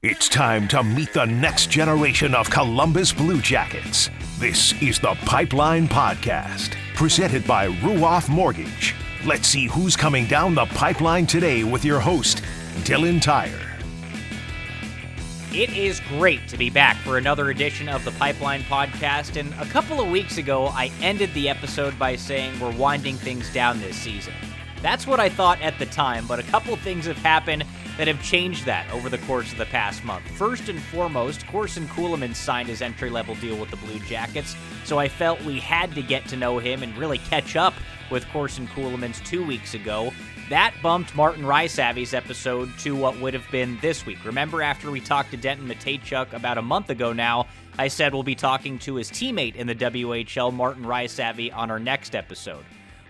It's time to meet the next generation of Columbus Blue Jackets. This is the Pipeline Podcast, presented by Ruoff Mortgage. Let's see who's coming down the pipeline today with your host, Dylan Tyrer. It is great to be back for another edition of the Pipeline Podcast. And a couple of weeks ago, I ended the episode by saying we're winding things down this season. That's what I thought at the time, but a couple things have happened that have changed that over the course of the past month. First and foremost, Corson Ceulemans signed his entry level deal with the Blue Jackets, so I felt we had to get to know him and really catch up with Corson Ceulemans two weeks ago. That bumped Martin Rysavy's episode to what would have been this week. Remember, after we talked to Denton Mateychuk about a month ago now, I said we'll be talking to his teammate in the WHL, Martin Rysavy, on our next episode.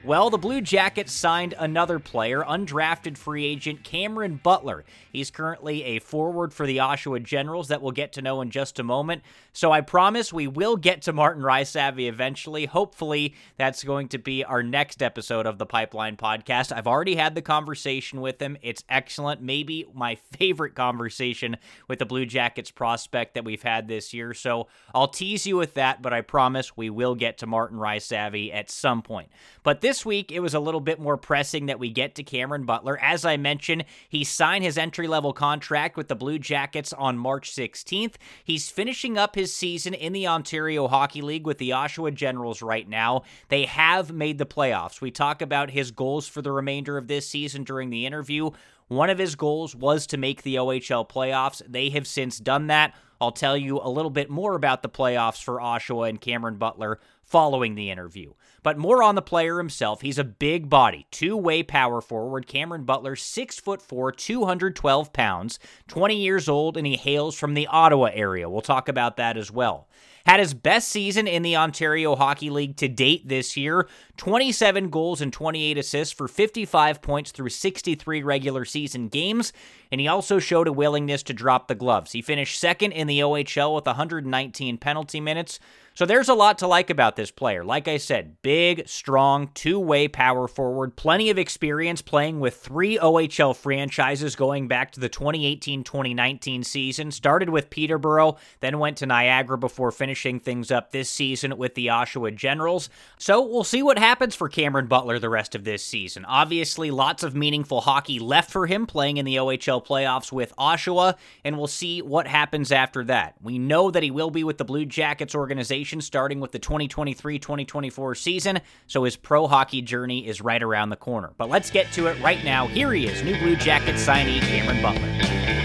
Well, the Blue Jackets signed another player, undrafted free agent Cameron Butler. He's currently a forward for the Oshawa Generals that we'll get to know in just a moment. So I promise we will get to Martin Rysavy eventually. Hopefully, that's going to be our next episode of the Pipeline Podcast. I've already had the conversation with him. It's excellent. Maybe my favorite conversation with the Blue Jackets prospect that we've had this year. So I'll tease you with that, but I promise we will get to Martin Rysavy at some point. But this week, it was a little bit more pressing that we get to Cameron Butler. As I mentioned, he signed his entry level contract with the Blue Jackets on March 16th. He's finishing up his season in the Ontario Hockey League with the Oshawa Generals right now. They have made the playoffs. We talk about his goals for the remainder of this season during the interview. One of his goals was to make the OHL playoffs. They have since done that. I'll tell you a little bit more about the playoffs for Oshawa and Cameron Butler following the interview. But more on the player himself. He's a big body, two-way power forward. Cameron Butler, six foot four, 212 pounds, 20 years old, and he hails from the Ottawa area. We'll talk about that as well. Had his best season in the Ontario Hockey League to date this year 27 goals and 28 assists for 55 points through 63 regular season games. And he also showed a willingness to drop the gloves. He finished second in the OHL with 119 penalty minutes. So there's a lot to like about this player. Like I said, big, strong, two way power forward, plenty of experience playing with three OHL franchises going back to the 2018 2019 season. Started with Peterborough, then went to Niagara before finishing things up this season with the Oshawa Generals. So we'll see what happens for Cameron Butler the rest of this season. Obviously, lots of meaningful hockey left for him playing in the OHL playoffs with Oshawa, and we'll see what happens after that. We know that he will be with the Blue Jackets organization starting with the 2023 2024 season, so his pro hockey journey is right around the corner. But let's get to it right now. Here he is, new Blue Jackets signee Cameron Butler.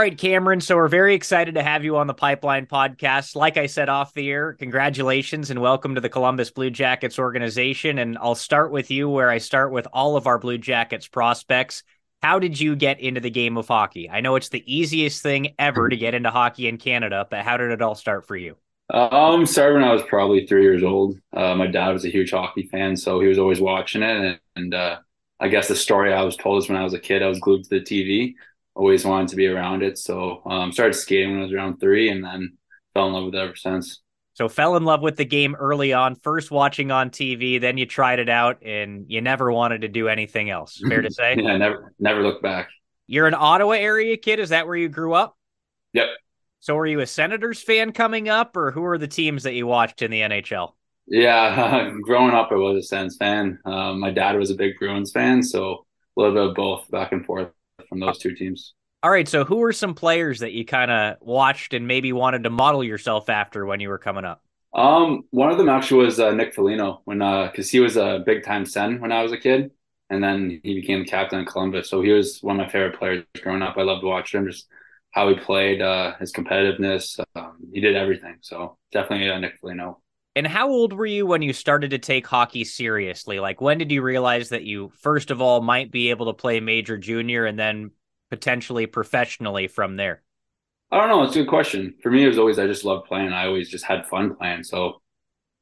All right, Cameron. So we're very excited to have you on the Pipeline podcast. Like I said off the air, congratulations and welcome to the Columbus Blue Jackets organization. And I'll start with you where I start with all of our Blue Jackets prospects. How did you get into the game of hockey? I know it's the easiest thing ever to get into hockey in Canada, but how did it all start for you? Um, started when I was probably three years old. Uh, my dad was a huge hockey fan, so he was always watching it. And, and uh, I guess the story I was told is when I was a kid, I was glued to the TV always wanted to be around it. So um, started skating when I was around three, and then fell in love with it ever since. So fell in love with the game early on, first watching on TV, then you tried it out, and you never wanted to do anything else. Fair to say? yeah, never never looked back. You're an Ottawa area kid. Is that where you grew up? Yep. So were you a Senators fan coming up, or who are the teams that you watched in the NHL? Yeah, growing up, I was a Sens fan. Um, my dad was a big Bruins fan, so a little bit of both back and forth from those two teams. All right, so who are some players that you kind of watched and maybe wanted to model yourself after when you were coming up? Um, one of them actually was uh, Nick Foligno when because uh, he was a big time Sen when I was a kid, and then he became the captain of Columbus. So he was one of my favorite players growing up. I loved watching him, just how he played, uh, his competitiveness. Um, he did everything. So definitely uh, Nick Foligno. And how old were you when you started to take hockey seriously? Like, when did you realize that you, first of all, might be able to play major junior and then potentially professionally from there? I don't know. It's a good question. For me, it was always, I just loved playing. I always just had fun playing. So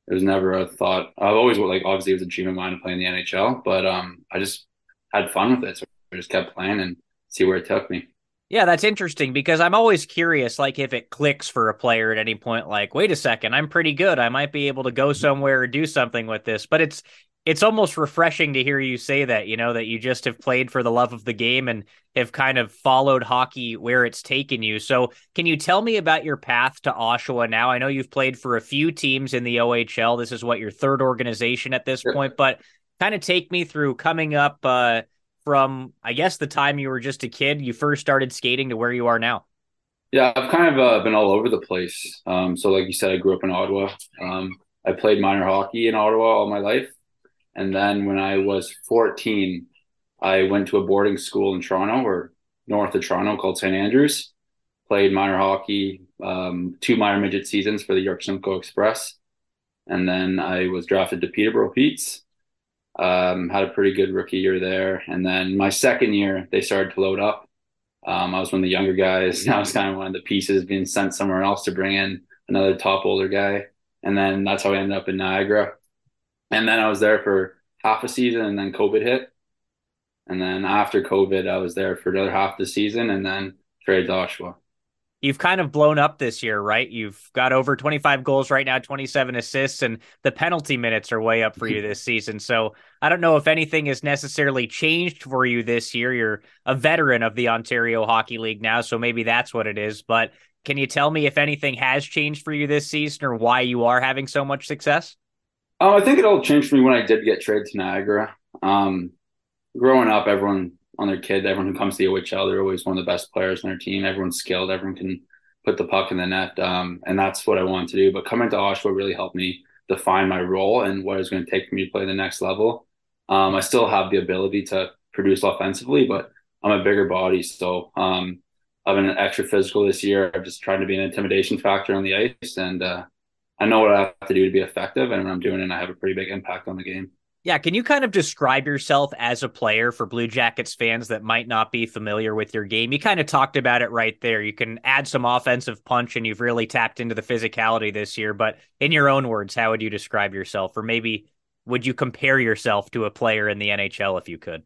it was never a thought. I've always, like, obviously, it was a dream of mine to play in the NHL, but um, I just had fun with it. So I just kept playing and see where it took me. Yeah, that's interesting because I'm always curious, like if it clicks for a player at any point, like, wait a second, I'm pretty good. I might be able to go somewhere or do something with this. But it's it's almost refreshing to hear you say that, you know, that you just have played for the love of the game and have kind of followed hockey where it's taken you. So, can you tell me about your path to Oshawa now? I know you've played for a few teams in the OHL. This is what your third organization at this point, but kind of take me through coming up uh, from, I guess, the time you were just a kid, you first started skating to where you are now. Yeah, I've kind of uh, been all over the place. Um, so, like you said, I grew up in Ottawa. Um, I played minor hockey in Ottawa all my life. And then when I was 14, I went to a boarding school in Toronto or north of Toronto called St. Andrews. Played minor hockey, um, two minor midget seasons for the York Simcoe Express. And then I was drafted to Peterborough Petes. Um, had a pretty good rookie year there. And then my second year, they started to load up. Um, I was one of the younger guys. I was kind of one of the pieces being sent somewhere else to bring in another top older guy. And then that's how I ended up in Niagara and then I was there for half a season, and then COVID hit. And then after COVID, I was there for another half the season, and then traded to Oshawa. You've kind of blown up this year, right? You've got over 25 goals right now, 27 assists, and the penalty minutes are way up for you this season. So I don't know if anything has necessarily changed for you this year. You're a veteran of the Ontario Hockey League now, so maybe that's what it is. But can you tell me if anything has changed for you this season or why you are having so much success? Oh, I think it all changed for me when I did get traded to Niagara. Um, growing up, everyone on their kid, everyone who comes to the OHL, they're always one of the best players on their team. Everyone's skilled. Everyone can put the puck in the net. Um, and that's what I wanted to do. But coming to Oshawa really helped me define my role and what it's going to take for me to play the next level. Um, I still have the ability to produce offensively, but I'm a bigger body. So um, I've been extra physical this year. I'm just trying to be an intimidation factor on the ice. And uh, I know what I have to do to be effective, and I'm doing it, I have a pretty big impact on the game. Yeah, can you kind of describe yourself as a player for Blue Jackets fans that might not be familiar with your game? You kind of talked about it right there. You can add some offensive punch, and you've really tapped into the physicality this year. But in your own words, how would you describe yourself, or maybe would you compare yourself to a player in the NHL if you could?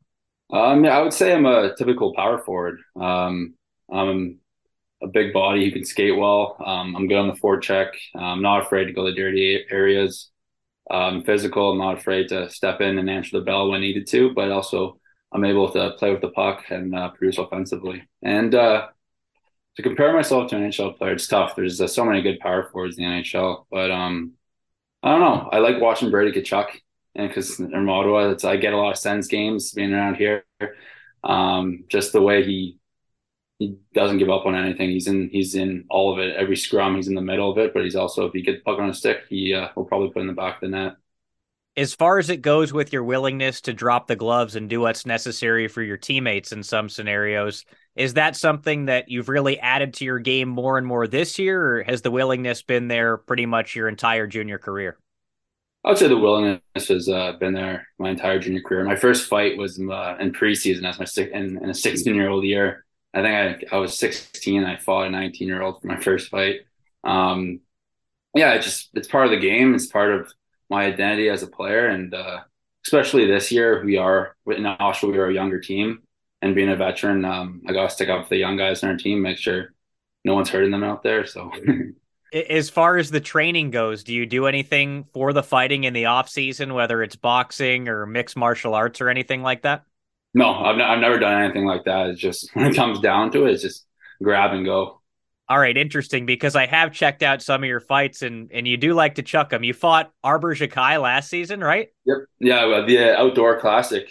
Um, I would say I'm a typical power forward. Um, I'm a big body who can skate well. Um, I'm good on the forecheck. I'm not afraid to go to dirty areas. Um, physical. I'm not afraid to step in and answer the bell when needed to, but also I'm able to play with the puck and uh, produce offensively. And uh, to compare myself to an NHL player, it's tough. There's uh, so many good power forwards in the NHL, but um, I don't know. I like watching Brady Tkachuk, and because in Ottawa, I get a lot of Sens games being around here. Um, just the way he he doesn't give up on anything. He's in he's in all of it. Every scrum, he's in the middle of it. But he's also if he gets puck on a stick, he uh, will probably put in the back of the net. As far as it goes with your willingness to drop the gloves and do what's necessary for your teammates in some scenarios, is that something that you've really added to your game more and more this year, or has the willingness been there pretty much your entire junior career? I would say the willingness has uh, been there my entire junior career. My first fight was uh, in preseason as my six, in, in a 16 year old year. I think I, I was 16. I fought a 19 year old for my first fight. Um, yeah, it's just it's part of the game. It's part of my identity as a player, and uh, especially this year, we are in Oshawa. We are a younger team, and being a veteran, um, I got to stick up for the young guys on our team, make sure no one's hurting them out there. So. as far as the training goes, do you do anything for the fighting in the off season, whether it's boxing or mixed martial arts or anything like that? No, I've, n- I've never done anything like that. It's just when it comes down to it, it's just grab and go. All right, interesting because I have checked out some of your fights and and you do like to chuck them. You fought Arber Xhekaj last season, right? Yep. Yeah, the outdoor classic.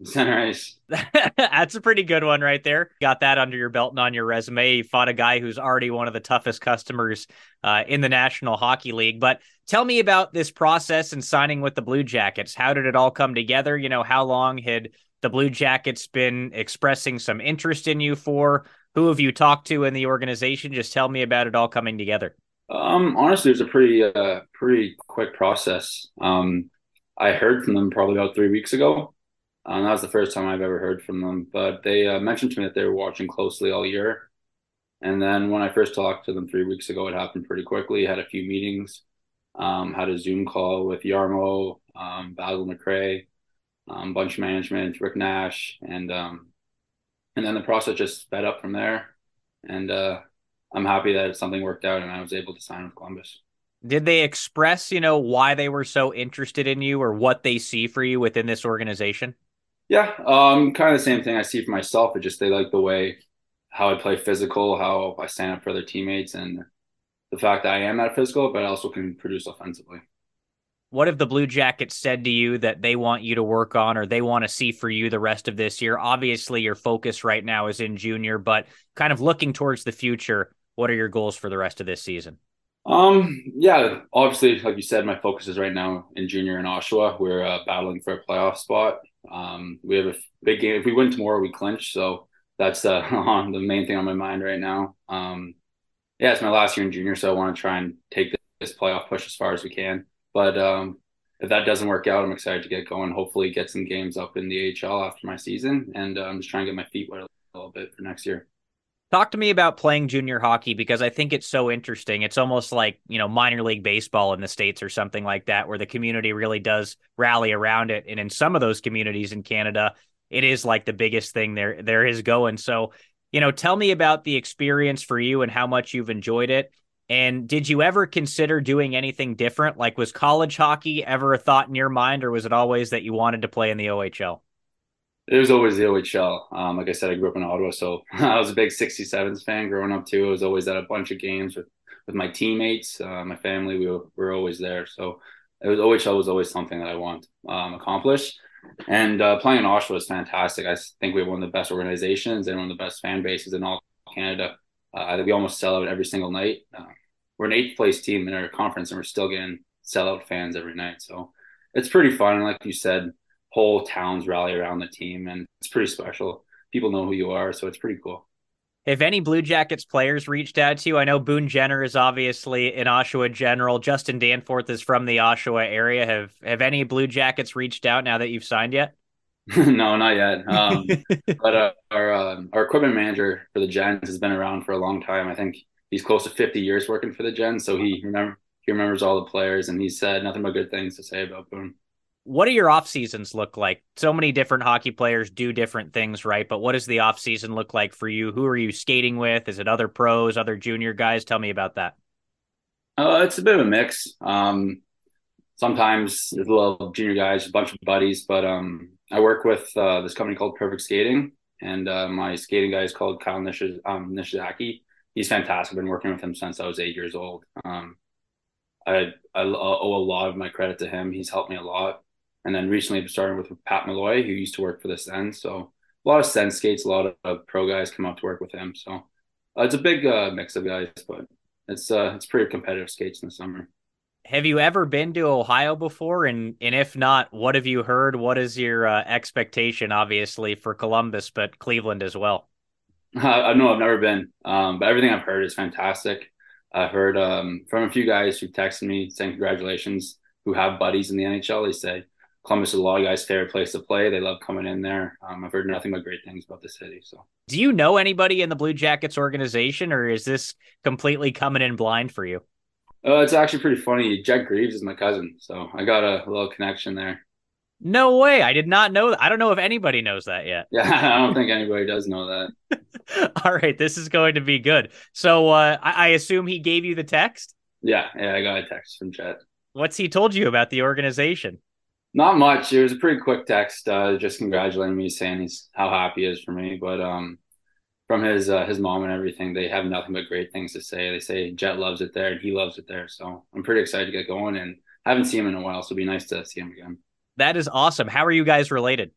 Center ice. That's a pretty good one right there. Got that under your belt and on your resume. You fought a guy who's already one of the toughest customers uh, in the National Hockey League. But tell me about this process and signing with the Blue Jackets. How did it all come together? You know, how long had the Blue Jackets been expressing some interest in you for? Who have you talked to in the organization? Just tell me about it all coming together. Um, honestly, it was a pretty uh, pretty quick process. Um, I heard from them probably about three weeks ago. Um, that was the first time I've ever heard from them. But they uh, mentioned to me that they were watching closely all year. And then when I first talked to them three weeks ago, it happened pretty quickly. Had a few meetings, um, had a Zoom call with Jarmo, um, Basil McRae, um, bunch management, Rick Nash, and um, and then the process just sped up from there. and uh, I'm happy that something worked out and I was able to sign with Columbus. Did they express, you know, why they were so interested in you or what they see for you within this organization? Yeah, um, kind of the same thing I see for myself. It just they like the way how I play physical, how I stand up for other teammates, and the fact that I am that physical, but I also can produce offensively. What if the Blue Jackets said to you that they want you to work on or they want to see for you the rest of this year? Obviously, your focus right now is in junior, but kind of looking towards the future, what are your goals for the rest of this season? Um, yeah, obviously, like you said, my focus is right now in junior in Oshawa. We're uh, battling for a playoff spot. Um, we have a big game. If we win tomorrow, we clinch. So that's uh, the main thing on my mind right now. Um, yeah, it's my last year in junior, so I want to try and take this playoff push as far as we can. But um, if that doesn't work out, I'm excited to get going. Hopefully, get some games up in the AHL after my season, and I'm just trying to get my feet wet a little bit for next year. Talk to me about playing junior hockey because I think it's so interesting. It's almost like, you know, minor league baseball in the States or something like that, where the community really does rally around it. And in some of those communities in Canada, it is like the biggest thing there there is going. So, you know, tell me about the experience for you and how much you've enjoyed it. And did you ever consider doing anything different? Like, was college hockey ever a thought in your mind, or was it always that you wanted to play in the OHL? It was always the OHL. Um, like I said, I grew up in Ottawa, so I was a big 67s fan growing up too. I was always at a bunch of games with, with my teammates, uh, my family. We were, we were always there. So it was OHL was always something that I want um, accomplish. And uh, playing in Oshawa was fantastic. I think we have one of the best organizations and one of the best fan bases in all Canada. Uh, we almost sell out every single night. Uh, we're an eighth place team in our conference and we're still getting sellout fans every night. So it's pretty fun. And like you said, whole towns rally around the team and it's pretty special. People know who you are, so it's pretty cool. If any Blue Jackets players reached out to you, I know Boone Jenner is obviously an Oshawa general. Justin Danforth is from the Oshawa area. Have have any Blue Jackets reached out now that you've signed yet? no, not yet. Um, but uh, our uh, our equipment manager for the Gens has been around for a long time. I think he's close to 50 years working for the Gen, so he remember he remembers all the players, and he said nothing but good things to say about Boone. What do your off seasons look like? So many different hockey players do different things, right? But what does the off season look like for you? Who are you skating with? Is it other pros, other junior guys? Tell me about that. Uh, it's a bit of a mix. Um, sometimes there's a little junior guys, a bunch of buddies, but um, I work with uh, this company called Perfect Skating, and uh, my skating guy is called Kyle Nish- um, Nishizaki he's fantastic. I've been working with him since I was eight years old. Um, I, I owe a lot of my credit to him. He's helped me a lot. And then recently, I've started with Pat Malloy, who used to work for the Sens. So a lot of Sens skates, a lot of pro guys come out to work with him. So uh, it's a big uh, mix of guys, but it's uh, it's pretty competitive skates in the summer. Have you ever been to Ohio before? And and if not, what have you heard? What is your uh, expectation? Obviously for Columbus, but Cleveland as well. I know I've never been, um, but everything I've heard is fantastic. I've heard um, from a few guys who texted me saying congratulations, who have buddies in the NHL. They say Columbus is a lot of guys' favorite place to play. They love coming in there. Um, I've heard nothing but great things about the city. So, do you know anybody in the Blue Jackets organization, or is this completely coming in blind for you? Uh, it's actually pretty funny. Jet Greaves is my cousin, so I got a, a little connection there. No way. I did not know. I don't know if anybody knows that yet. Yeah, I don't think anybody does know that. All right, this is going to be good. So uh, I-, I assume he gave you the text? Yeah, yeah, I got a text from Jet. What's he told you about the organization? Not much. It was a pretty quick text, uh, just congratulating me, saying he's how happy he is for me. But um, from his uh, his mom and everything, they have nothing but great things to say. They say Jet loves it there and he loves it there. So I'm pretty excited to get going. And I haven't seen him in a while, so it'd be nice to see him again. That is awesome. How are you guys related?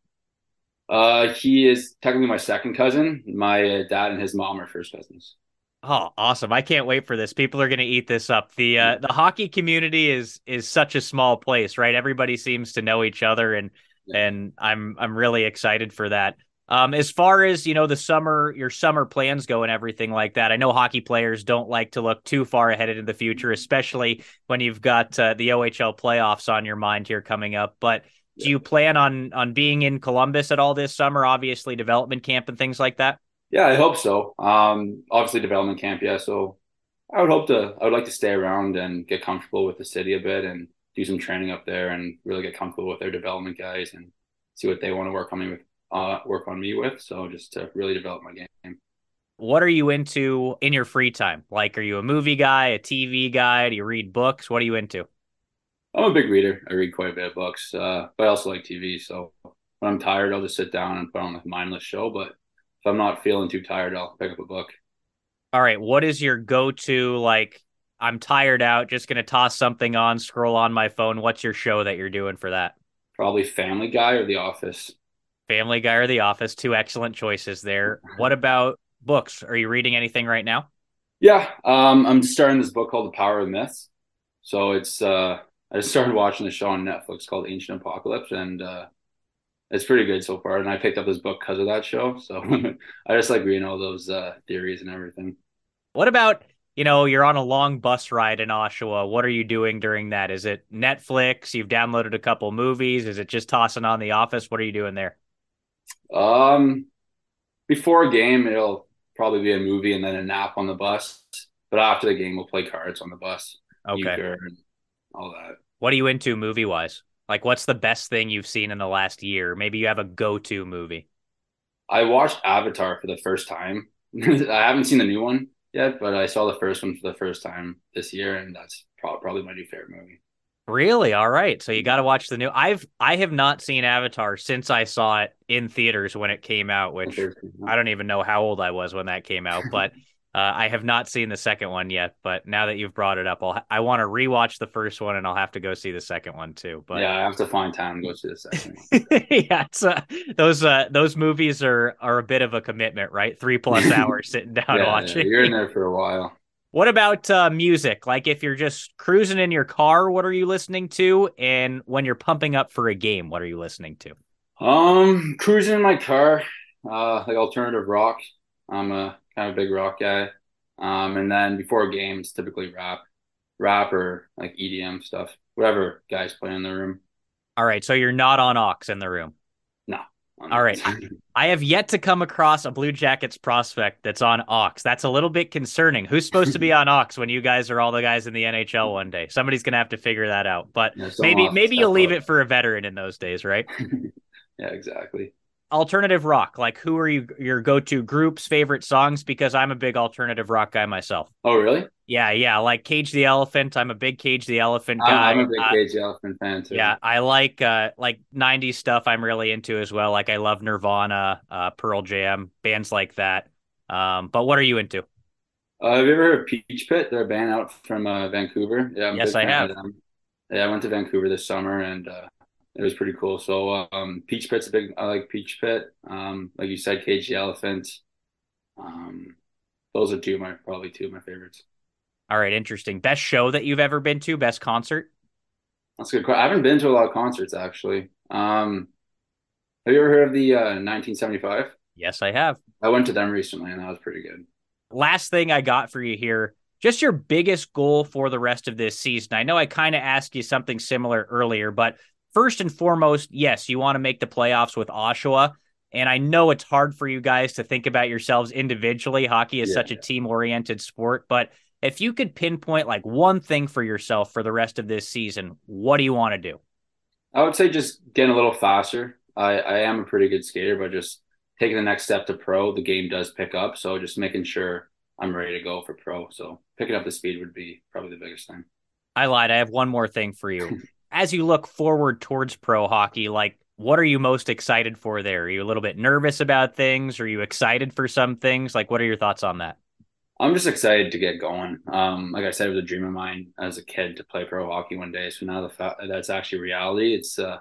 Uh, he is technically my second cousin. My dad and his mom are first cousins. Oh, awesome! I can't wait for this. People are going to eat this up. The uh, the hockey community is is such a small place, right? Everybody seems to know each other, and yeah. and I'm I'm really excited for that. Um, as far as you know, the summer, your summer plans go and everything like that. I know hockey players don't like to look too far ahead into the future, especially when you've got uh, the OHL playoffs on your mind here coming up. But do you plan on on being in Columbus at all this summer? Obviously, development camp and things like that. Yeah, I hope so. Um, obviously, development camp. Yeah, so I would hope to. I would like to stay around and get comfortable with the city a bit and do some training up there and really get comfortable with their development guys and see what they want to work on me with uh, work on me with. So just to really develop my game. What are you into in your free time? Like, are you a movie guy, a TV guy? Do you read books? What are you into? I'm a big reader. I read quite a bit of books, uh, but I also like TV. So when I'm tired, I'll just sit down and put on a mindless show. But if I'm not feeling too tired, I'll pick up a book. All right. What is your go to, like, I'm tired out, just going to toss something on, scroll on my phone? What's your show that you're doing for that? Probably Family Guy or The Office. Family Guy or The Office. Two excellent choices there. What about books? Are you reading anything right now? Yeah. Um, I'm starting this book called The Power of Myths. So it's, uh, I just started watching the show on Netflix called Ancient Apocalypse, and uh, it's pretty good so far. And I picked up this book because of that show. So I just like reading all those uh, theories and everything. What about you know you're on a long bus ride in Oshawa? What are you doing during that? Is it Netflix? You've downloaded a couple movies. Is it just tossing on The Office? What are you doing there? Um, before a game, it'll probably be a movie and then a nap on the bus. But after the game, we'll play cards on the bus. Okay. all that. What are you into movie wise? Like, what's the best thing you've seen in the last year? Maybe you have a go to movie. I watched Avatar for the first time. I haven't seen the new one yet, but I saw the first one for the first time this year, and that's probably my new favorite movie. Really? All right. So you got to watch the new. I've I have not seen Avatar since I saw it in theaters when it came out, which I don't even know how old I was when that came out, but uh, I have not seen the second one yet, but now that you've brought it up, I'll, I want to rewatch the first one, and I'll have to go see the second one too. But yeah, I have to find time to go see the second one. yeah, it's, uh, those uh, those movies are are a bit of a commitment, right? Three plus hours sitting down yeah, watching. Yeah, you're in there for a while. What about uh, music? Like if you're just cruising in your car, what are you listening to? And when you're pumping up for a game, what are you listening to? Um, cruising in my car, uh, like alternative rock. I'm a kind of big rock guy. Um, and then before games, typically rap, rap or like EDM stuff, whatever guys play in the room. All right, so you're not on aux in the room. All right. I have yet to come across a Blue Jackets prospect that's on aux. That's a little bit concerning. Who's supposed to be on aux when you guys are all the guys in the NHL one day? Somebody's gonna have to figure that out. But yeah, maybe maybe you'll leave it for a veteran in those days, right? yeah, exactly alternative rock like who are you your go-to groups favorite songs? Because i'm a big alternative rock guy myself. Oh really? Yeah yeah like cage the elephant. I'm a big cage the elephant guy. I'm, I'm a big uh, cage the elephant fan too. yeah i like uh like 90s stuff i'm really into as well. Like i love nirvana uh pearl jam bands like that. Um but what are you into? Uh, have you ever heard of peach pit? They're a band out from uh, vancouver. Yeah I'm yes i have. yeah i went to vancouver this summer and uh it was pretty cool. So um, Peach Pit's a big. I like Peach Pit. Um, like you said, Cage the Elephant. Um, those are two of my probably two of my favorites. All right, interesting. Best show that you've ever been to? Best concert? That's a good. Question. I haven't been to a lot of concerts actually. Um, have you ever heard of the uh, 1975? Yes, I have. I went to them recently, and that was pretty good. Last thing I got for you here just your biggest goal for the rest of this season. I know I kind of asked you something similar earlier, but first and foremost, yes, you want to make the playoffs with Oshawa. And I know it's hard for you guys to think about yourselves individually. Hockey is yeah. such a team oriented sport. But if you could pinpoint like one thing for yourself for the rest of this season, what do you want to do? I would say just getting a little faster. I, I am a pretty good skater, but just taking the next step to pro, the game does pick up. So just making sure I'm ready to go for pro. So picking up the speed would be probably the biggest thing. I lied. I have one more thing for you. as you look forward towards pro hockey, like what are you most excited for there? Are you a little bit nervous about things? Are you excited for some things? Like, what are your thoughts on that? I'm just excited to get going. Um, like I said, it was a dream of mine as a kid to play pro hockey one day. So now the fact that's actually reality, it's uh,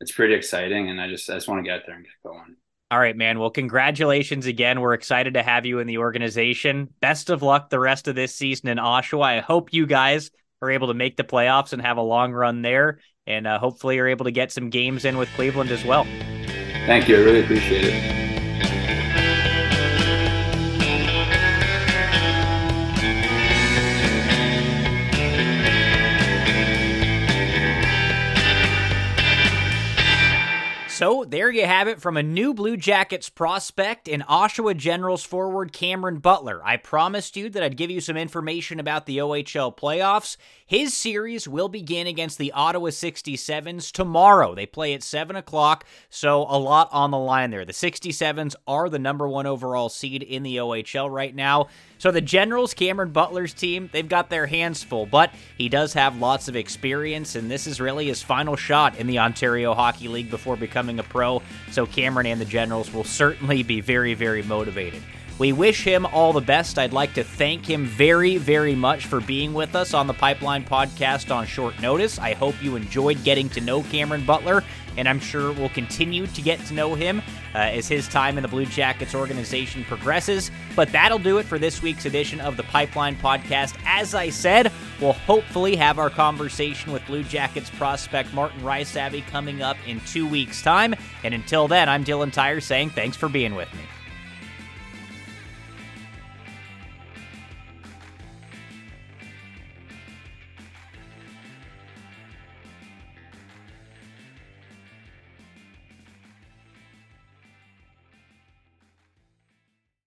it's pretty exciting, and I just I just want to get there and get going. All right, man. Well, congratulations again. We're excited to have you in the organization. Best of luck the rest of this season in Oshawa. I hope you guys are able to make the playoffs and have a long run there. And uh, hopefully, you're able to get some games in with Cleveland as well. Thank you. I really appreciate it. So there you have it from a new Blue Jackets prospect and Oshawa Generals forward Cameron Butler. I promised you that I'd give you some information about the OHL playoffs. His series will begin against the Ottawa 67s tomorrow. They play at 7 o'clock, so a lot on the line there. The 67s are the number one overall seed in the OHL right now. So the Generals, Cameron Butler's team, they've got their hands full, but he does have lots of experience, and this is really his final shot in the Ontario Hockey League before becoming a pro. So Cameron and the Generals will certainly be very, very motivated. We wish him all the best. I'd like to thank him very, very much for being with us on the Pipeline podcast on short notice. I hope you enjoyed getting to know Cameron Butler, and I'm sure we'll continue to get to know him uh, as his time in the Blue Jackets organization progresses. But that'll do it for this week's edition of the Pipeline podcast. As I said, we'll hopefully have our conversation with Blue Jackets prospect Martin Rysavy coming up in two weeks' time. And until then, I'm Dylan Tyrer saying thanks for being with me.